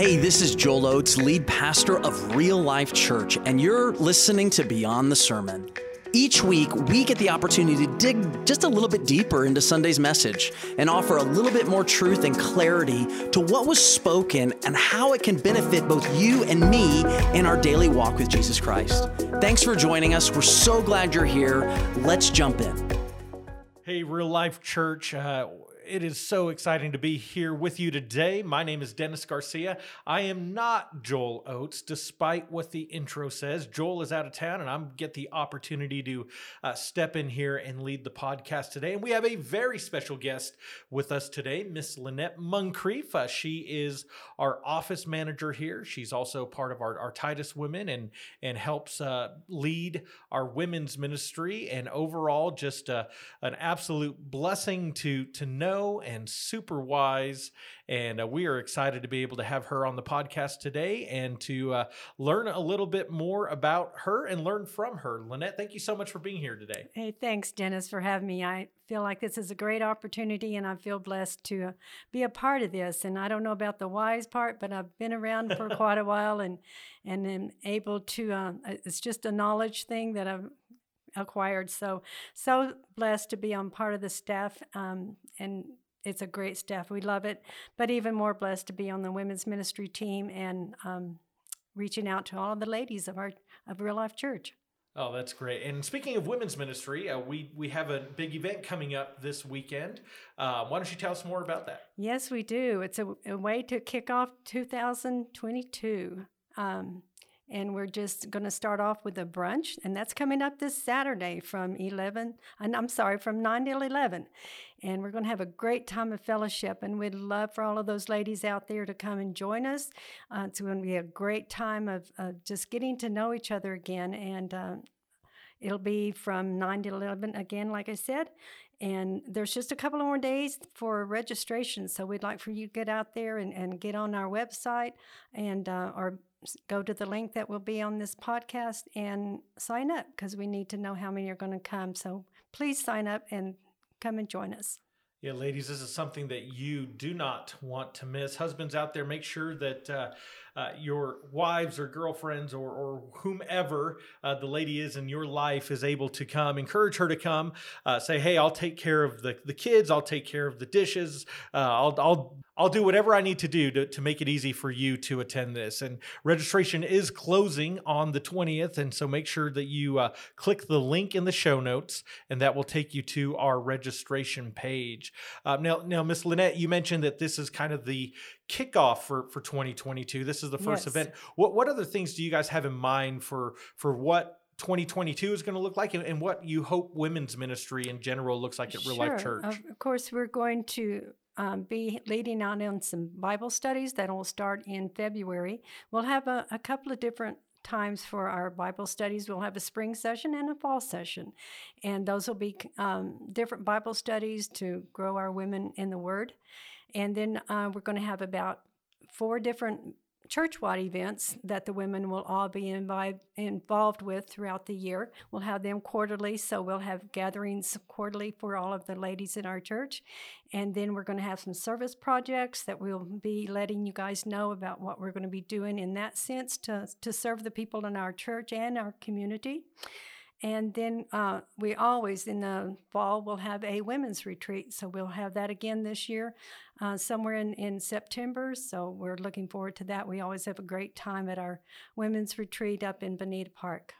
Hey, this is Joel Oates, lead pastor of Real Life Church, and you're listening to Beyond the Sermon. Each week, we get the opportunity to dig just a little bit deeper into Sunday's message and offer a little bit more truth and clarity to what was spoken and how it can benefit both you and me in our daily walk with Jesus Christ. Thanks for joining us. We're so glad you're here. Let's jump in. Hey, Real Life Church. Uh, it is so exciting to be here with you today. My name is Dennis Garcia. I am not Joel Oates, despite what the intro says. Joel is out of town, and I get the opportunity to uh, step in here and lead the podcast today. And we have a very special guest with us today, Miss Lynette Muncrief. Uh, she is our office manager here. She's also part of our, our Titus Women and and helps uh, lead our women's ministry. And overall, just uh, an absolute blessing to to know know and super wise. And uh, we are excited to be able to have her on the podcast today and to uh, learn a little bit more about her and learn from her. Lynette, thank you so much for being here today. Hey, thanks, Dennis, for having me. I feel like this is a great opportunity and I feel blessed to uh, be a part of this. And I don't know about the wise part, but I've been around for quite a while and and am able to. Uh, it's just a knowledge thing that I've acquired. So so blessed to be on part of the staff, um, and it's a great staff. We love it. But even more blessed to be on the women's ministry team and um, reaching out to all of the ladies of our of Real Life Church. Oh, that's great. And speaking of women's ministry, uh, we we have a big event coming up this weekend. Uh, why don't you tell us more about that? Yes, we do. It's a, a way to kick off 2022. Um, and we're just going to start off with a brunch and that's coming up this saturday from 11 and i'm sorry from 9 to 11 and we're going to have a great time of fellowship and we'd love for all of those ladies out there to come and join us uh, it's going to be a great time of uh, just getting to know each other again. And uh, it'll be from 9 to 11 again like i said. And there's just a couple of more days for registration so we'd like for you to get out there and, and get on our website and uh, go to the link that will be on this podcast and sign up because we need to know how many are going to come. So please sign up and come and join us. Yeah, ladies, this is something that you do not want to miss. Husbands out there, make sure that uh, uh, your wives or girlfriends or, or whomever uh, the lady is in your life is able to come. Encourage her to come. Uh, say, hey, I'll take care of the, the kids. I'll take care of the dishes. Uh, I'll, I'll, I'll do whatever I need to do to, to make it easy for you to attend this. And registration is closing on the 20th. And so make sure that you uh, click the link in the show notes, and that will take you to our registration page. now, now, Miss Lynette, you mentioned that this is kind of the kickoff for for 2022. This is the first yes. event. What what other things do you guys have in mind for for what 2022 is going to look like and, and what you hope women's ministry in general looks like at Real Life Church? Of course, we're going to um, be leading on in some Bible studies that will start in February. We'll have a, a couple of different times for our Bible studies. We'll have a spring session and a fall session. And those will be um, different Bible studies to grow our women in the Word. And then uh, we're going to have about four different church-wide events that the women will all be invi- involved with throughout the year. We'll have them quarterly, so we'll have gatherings quarterly for all of the ladies in our church. And then we're going to have some service projects that we'll be letting you guys know about what we're going to be doing in that sense to, to serve the people in our church and our community. And then uh, we always in the fall will have a women's retreat. So we'll have that again this year, uh, somewhere in, in September. So we're looking forward to that. We always have a great time at our women's retreat up in Bonita Park.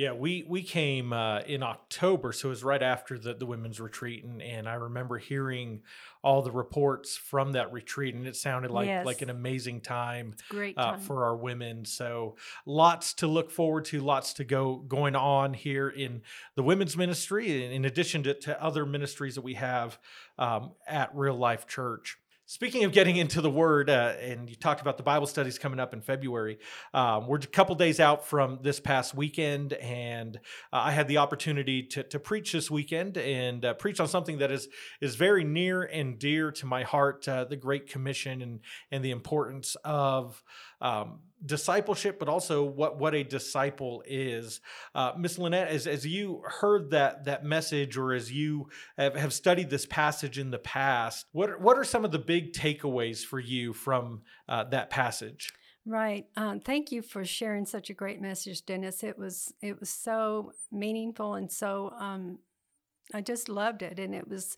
Yeah, we we came uh, in October, so it was right after the, the women's retreat, and, and I remember hearing all the reports from that retreat, and it sounded like yes. like an amazing time, great uh, time. Uh, for our women. So lots to look forward to, lots to go going on here in the women's ministry, in addition to, to other ministries that we have um, at Real Life Church. Speaking of getting into the Word, uh, and you talked about the Bible studies coming up in February, um, we're a couple days out from this past weekend, and uh, I had the opportunity to, to preach this weekend and uh, preach on something that is is very near and dear to my heart: uh, the Great Commission and and the importance of um, discipleship, but also what what a disciple is. Uh, Miss Lynette, as as you heard that that message, or as you have, have studied this passage in the past, what what are some of the big takeaways for you from uh, that passage? Right. Um, thank you for sharing such a great message, Dennis. It was it was so meaningful and so um, I just loved it, and it was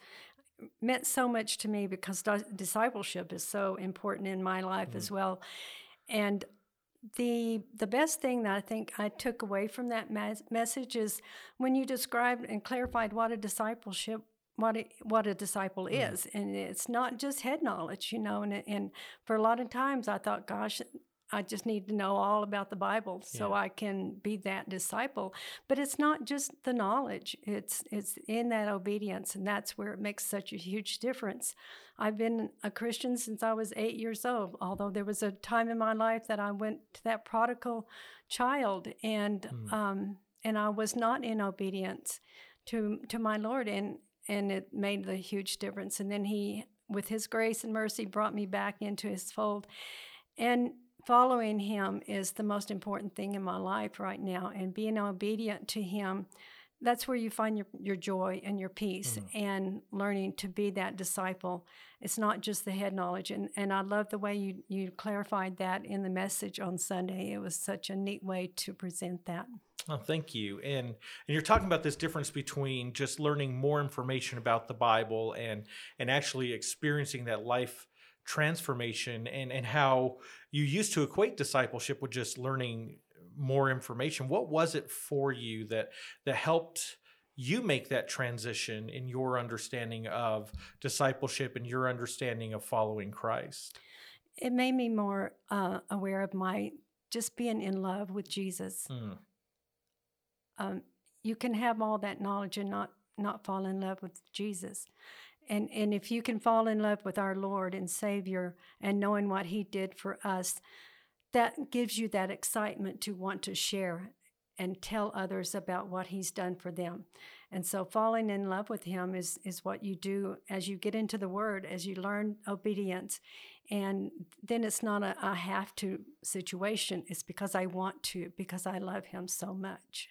meant so much to me because discipleship is so important in my life mm-hmm. as well. And the the best thing that I think I took away from that mes- message is when you described and clarified what a discipleship what a, what a disciple mm. is and it's not just head knowledge you know and and for a lot of times I thought gosh I just need to know all about the Bible so yeah. I can be that disciple. But it's not just the knowledge; it's it's in that obedience, and that's where it makes such a huge difference. I've been a Christian since I was eight years old. Although there was a time in my life that I went to that prodigal child, and mm. um, and I was not in obedience to to my Lord, and and it made the huge difference. And then He, with His grace and mercy, brought me back into His fold. And following him is the most important thing in my life right now and being obedient to him that's where you find your, your joy and your peace mm-hmm. and learning to be that disciple it's not just the head knowledge and, and i love the way you, you clarified that in the message on sunday it was such a neat way to present that Oh, thank you. And and you're talking about this difference between just learning more information about the Bible and and actually experiencing that life transformation and and how you used to equate discipleship with just learning more information. What was it for you that that helped you make that transition in your understanding of discipleship and your understanding of following Christ? It made me more uh, aware of my just being in love with Jesus. Mm. um, you can have all that knowledge and not not fall in love with Jesus and, and if you can fall in love with our Lord and Savior and knowing what He did for us, that gives you that excitement to want to share and tell others about what He's done for them. And so falling in love with Him is, is what you do as you get into the Word, as you learn obedience. And then it's not a, a have to situation, it's because I want to, because I love Him so much.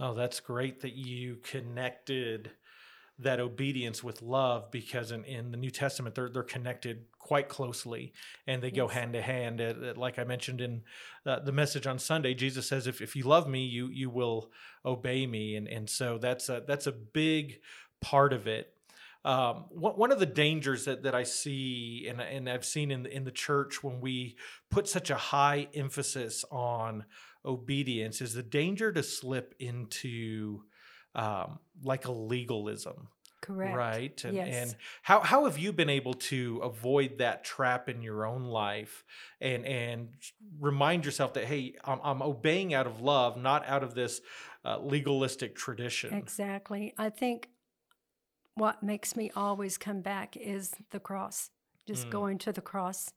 Oh, that's great that you connected that obedience with love because in, in the New Testament they're they're connected quite closely and they yes. go hand to hand. like I mentioned in uh, the message on Sunday, Jesus says, "If if you love me, you you will obey me," and and so that's a that's a big part of it. Um, one of the dangers that, that I see and, and I've seen in the, in the church when we put such a high emphasis on obedience is the danger to slip into um, like a legalism. Correct. Right. And, yes. and how, how have you been able to avoid that trap in your own life and, and remind yourself that, hey, I'm, I'm obeying out of love, not out of this uh, legalistic tradition? Exactly. I think what makes me always come back is the cross, just mm. going to the cross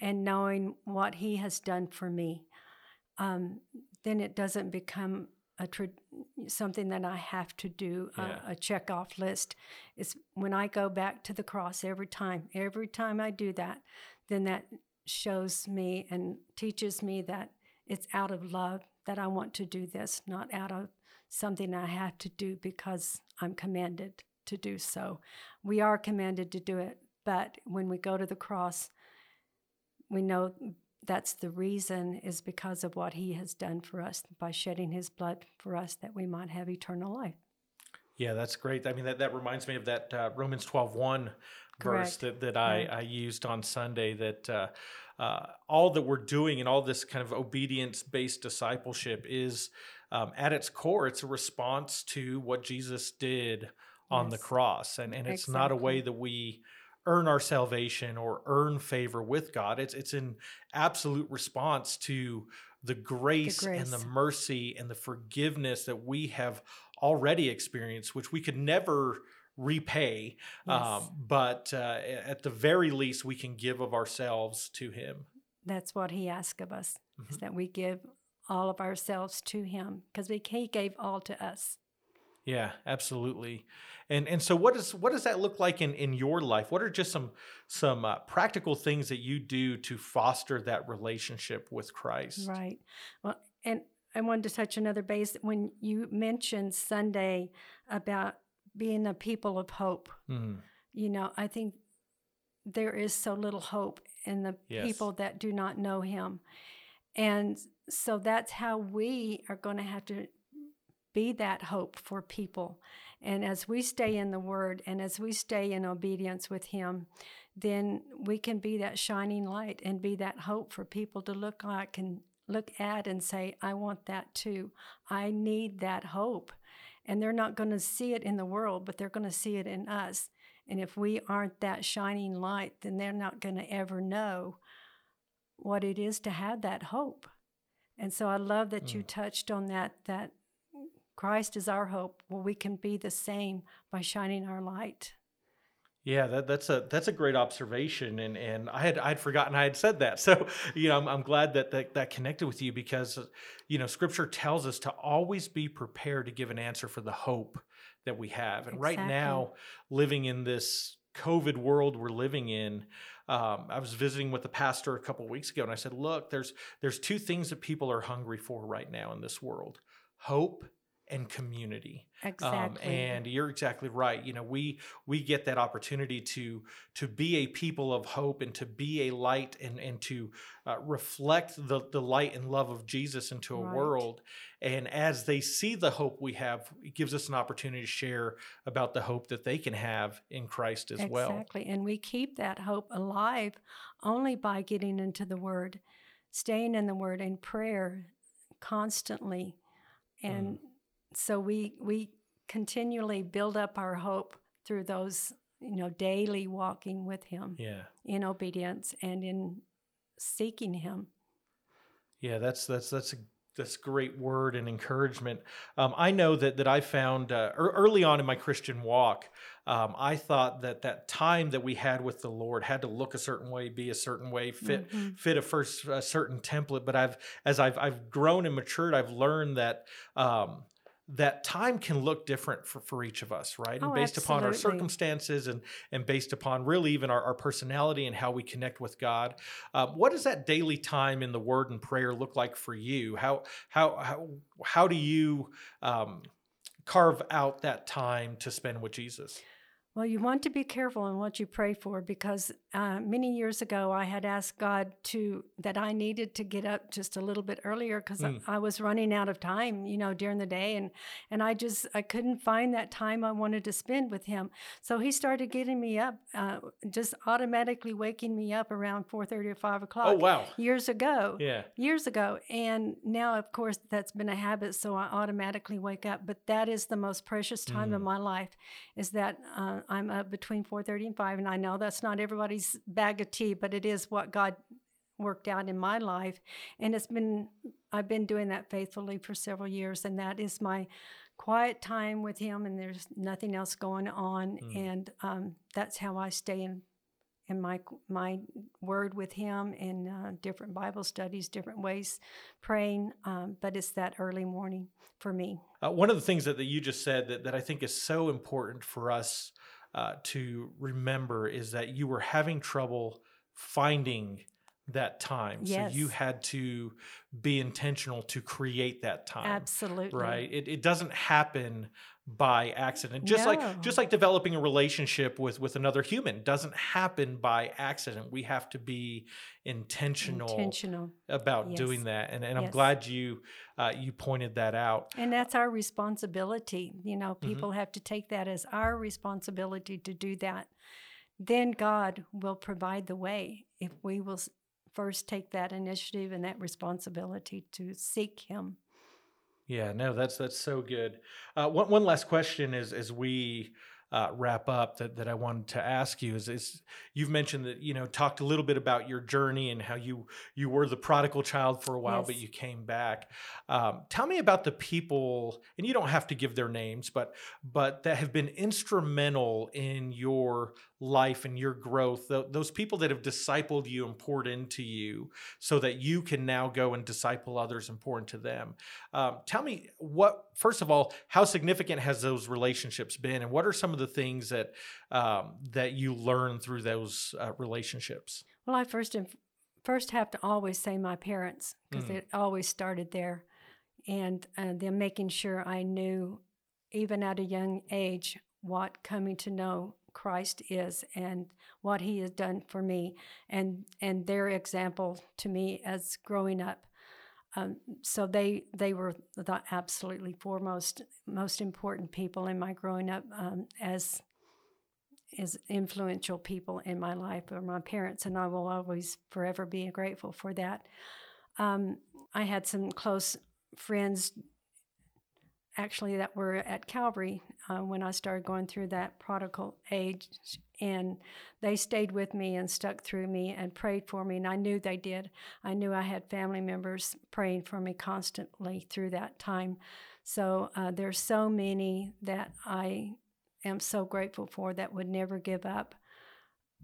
and knowing what he has done for me. Um, then it doesn't become a tra- something that I have to do yeah. a, a check off list. It's when I go back to the cross every time. Every time I do that, then that shows me and teaches me that it's out of love that I want to do this, not out of something I have to do because I'm commanded to do so. We are commanded to do it, but when we go to the cross, we know that's the reason is because of what he has done for us by shedding his blood for us that we might have eternal life. Yeah, that's great. I mean, that, that reminds me of that uh, Romans 12 1 verse that, that I, I used on Sunday that uh, uh, all that we're doing and all this kind of obedience based discipleship is um, at its core, it's a response to what Jesus did on yes. the cross. And, and it's exactly. not a way that we earn our salvation or earn favor with God. It's it's in absolute response to the grace, the grace, and the mercy and the forgiveness that we have already experienced, which we could never repay. Yes. Um, but uh, at the very least, we can give of ourselves to Him. That's what He asks of us: mm-hmm. is that we give all of ourselves to Him because He gave all to us. Yeah, absolutely. And and so what does what does that look like in in your life? What are just some some uh, practical things that you do to foster that relationship with Christ? Right. Well, and I wanted to touch another base when you mentioned Sunday about being a people of hope. Mm-hmm. You know, I think there is so little hope in the Yes. people that do not know Him. And so that's how we are going to have to be that hope for people. And as we stay in the Word and as we stay in obedience with Him, then we can be that shining light and be that hope for people to look like and look at and say, I want that too. I need that hope. And they're not going to see it in the world, but they're going to see it in us. And if we aren't that shining light, then they're not going to ever know what it is to have that hope. And so I love that you mm. touched on that that Christ is our hope. Well, we can be the same by shining our light. Yeah, that, that's a that's a great observation, and and I had I'd forgotten I had said that. So you know, I'm, I'm glad that, that that connected with you because you know Scripture tells us to always be prepared to give an answer for the hope that we have. And right now, living in this COVID world we're living in, um, I was visiting with the pastor a couple weeks ago, and I said, "Look, there's there's two things that people are hungry for right now in this world: hope and community." Exactly. Um, and you're exactly right. You know, we we get that opportunity to to be a people of hope and to be a light and and to uh, reflect the the light and love of Jesus into a Right. world. And as they see the hope we have, it gives us an opportunity to share about the hope that they can have in Christ as well. Exactly. And we keep that hope alive only by getting into the Word, staying in the Word in prayer constantly. And so we we continually build up our hope through those, you know, daily walking with him Yeah. in obedience and in seeking him. Yeah, that's that's that's a that's great word and encouragement. Um, I know that that I found uh, ear- early on in my Christian walk, um, I thought that that time that we had with the Lord had to look a certain way, be a certain way, fit Mhm. fit a first a certain template. But I've as I've I've grown and matured, I've learned that. Um, that time can look different for, for each of us, right? And Oh, based upon our circumstances and and based upon really even our, our personality and how we connect with God. Um, what does that daily time in the Word and prayer look like for you? How how how how do you um, carve out that time to spend with Jesus? Well, you want to be careful in what you pray for because uh, many years ago I had asked God to that I needed to get up just a little bit earlier because Mm. I, I was running out of time, you know, during the day, and and I just I couldn't find that time I wanted to spend with Him. So He started getting me up, uh, just automatically waking me up around four thirty or five o'clock. Oh wow, Years ago, yeah, years ago and now of course that's been a habit so i automatically wake up but that is the most precious time Mm. of my life is that uh, i'm up between 4.30 and 5 and i know that's not everybody's bag of tea but it is what god worked out in my life and it's been i've been doing that faithfully for several years and that is my quiet time with him and there's nothing else going on Mm. and um, that's how i stay in in my my word with him in uh, different Bible studies, different ways praying. Um, but it's that early morning for me. Uh, one of the things that, that you just said that, that I think is so important for us uh, to remember is that you were having trouble finding that time. So you had to be intentional to create that time. Absolutely. Right. It, it doesn't happen by accident. Just like just like developing a relationship with with another human doesn't happen by accident. We have to be intentional, Intentional. about Yes. doing that. And, and I'm glad you uh, you pointed that out. And that's our responsibility. You know, Mm-hmm. people have to take that as our responsibility to do that. Then God will provide the way if we will first take that initiative and that responsibility to seek Him. Yeah, no, that's that's so good. Uh, one one last question is as we uh, wrap up that, that I wanted to ask you is is you've mentioned that you know talked a little bit about your journey and how you you were the prodigal child for a while, but you came back. Um, tell me about the people, and you don't have to give their names, but but that have been instrumental in your life and your growth. tho- those people that have discipled you and poured into you, so that you can now go and disciple others and pour into them. Um, tell me what, first of all, how significant has those relationships been, and what are some of the things that um, that you learned through those uh, relationships? Well, I first and first have to always say my parents because Mm. it always started there, and uh, them making sure I knew, even at a young age, what coming to know Christ is and what He has done for me, and and their example to me as growing up. Um, so they they were the absolutely foremost most important people in my growing up um, as as influential people in my life or my parents, and I will always forever be grateful for that. Um, I had some close friends actually that were at Calvary uh, when I started going through that prodigal age, and they stayed with me and stuck through me and prayed for me, and I knew they did. I knew I had family members praying for me constantly through that time. So uh, there's so many that I am so grateful for that would never give up,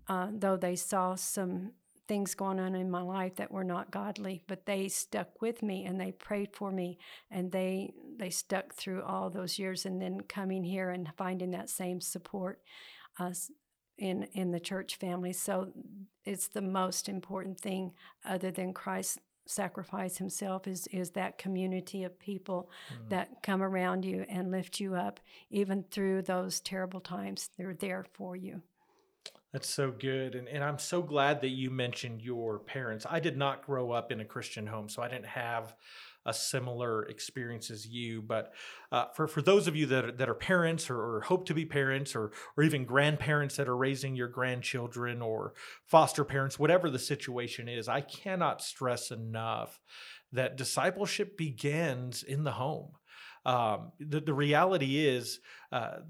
uh, though they saw some things going on in my life that were not godly but they stuck with me and they prayed for me and they they stuck through all those years and then coming here and finding that same support uh, in in the church family so it's the most important thing other than christ sacrifice himself is is that community of people mm. that come around you and lift you up even through those terrible times they're there for you that's so good. And, and I'm so glad that you mentioned your parents. I did not grow up in a Christian home, so I didn't have a similar experience as you. But uh, for, for those of you that are, that are parents or, or, hope to be parents or, or even grandparents that are raising your grandchildren or foster parents, whatever the situation is, I cannot stress enough that discipleship begins in the home. Um, the, the reality is, uh,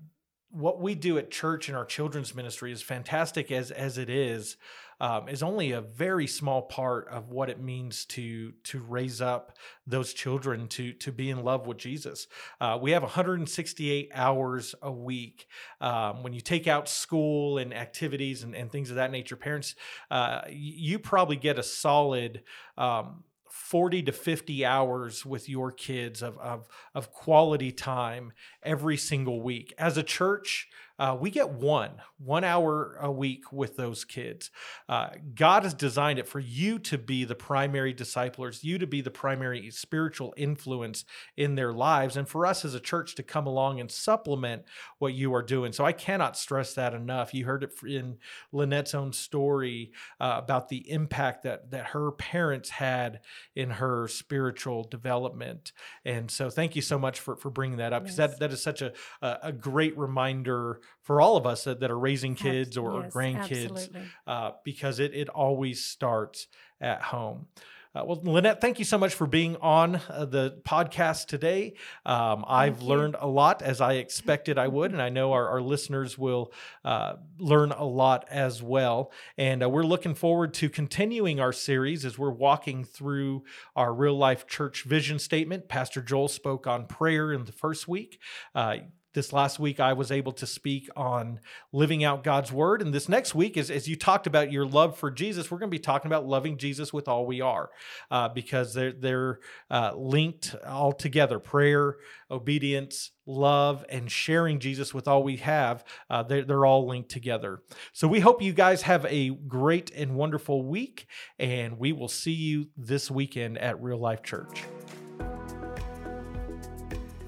what we do at church in our children's ministry, is fantastic as as it is, um, is only a very small part of what it means to to raise up those children to to be in love with Jesus. Uh, we have 168 hours a week. Um, when you take out school and activities and, and things of that nature, parents, uh, you probably get a solid. Um, 40 to 50 hours with your kids of, of, of quality time every single week. As a church, uh, we get one one hour a week with those kids uh, god has designed it for you to be the primary disciplers you to be the primary spiritual influence in their lives and for us as a church to come along and supplement what you are doing so i cannot stress that enough you heard it in lynette's own story uh, about the impact that that her parents had in her spiritual development and so thank you so much for for bringing that up because yes. that that is such a a great reminder for all of us that, that are raising kids or, yes, grandkids uh, because it, it always starts at home. Uh, well, Lynette, thank you so much for being on uh, the podcast today. Um, I've learned a lot as I expected I would, and I know our, our listeners will uh, learn a lot as well. And uh, we're looking forward to continuing our series as we're walking through our real life church vision statement. Pastor Joel spoke on prayer in the first week. This last week i was able to speak on living out god's word. And this next week is as you talked about your love for jesus we're going to be talking about loving jesus with all we are uh, because they're, they're uh, linked all together. Prayer obedience love and sharing jesus with all we have uh, they're, they're all linked together. So we hope you guys have a great and wonderful week and we will see you this weekend at real life church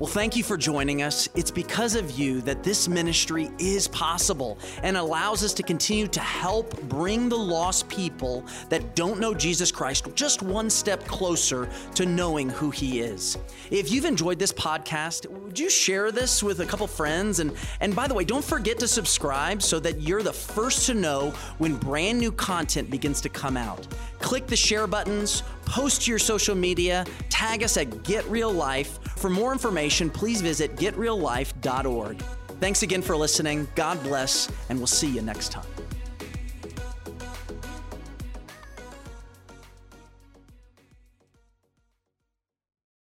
well, thank you for joining us. It's because of you that this ministry is possible and allows us to continue to help bring the lost people that don't know Jesus Christ just one step closer to knowing who He is. If you've enjoyed this podcast, would you share this with a couple friends? And, and by the way, don't forget to subscribe so that you're the first to know when brand new content begins to come out. Click the share buttons, post to your social media, tag us at Get Real Life. For more information, please visit getreallife.org. Thanks again for listening. God bless, and we'll see you next time.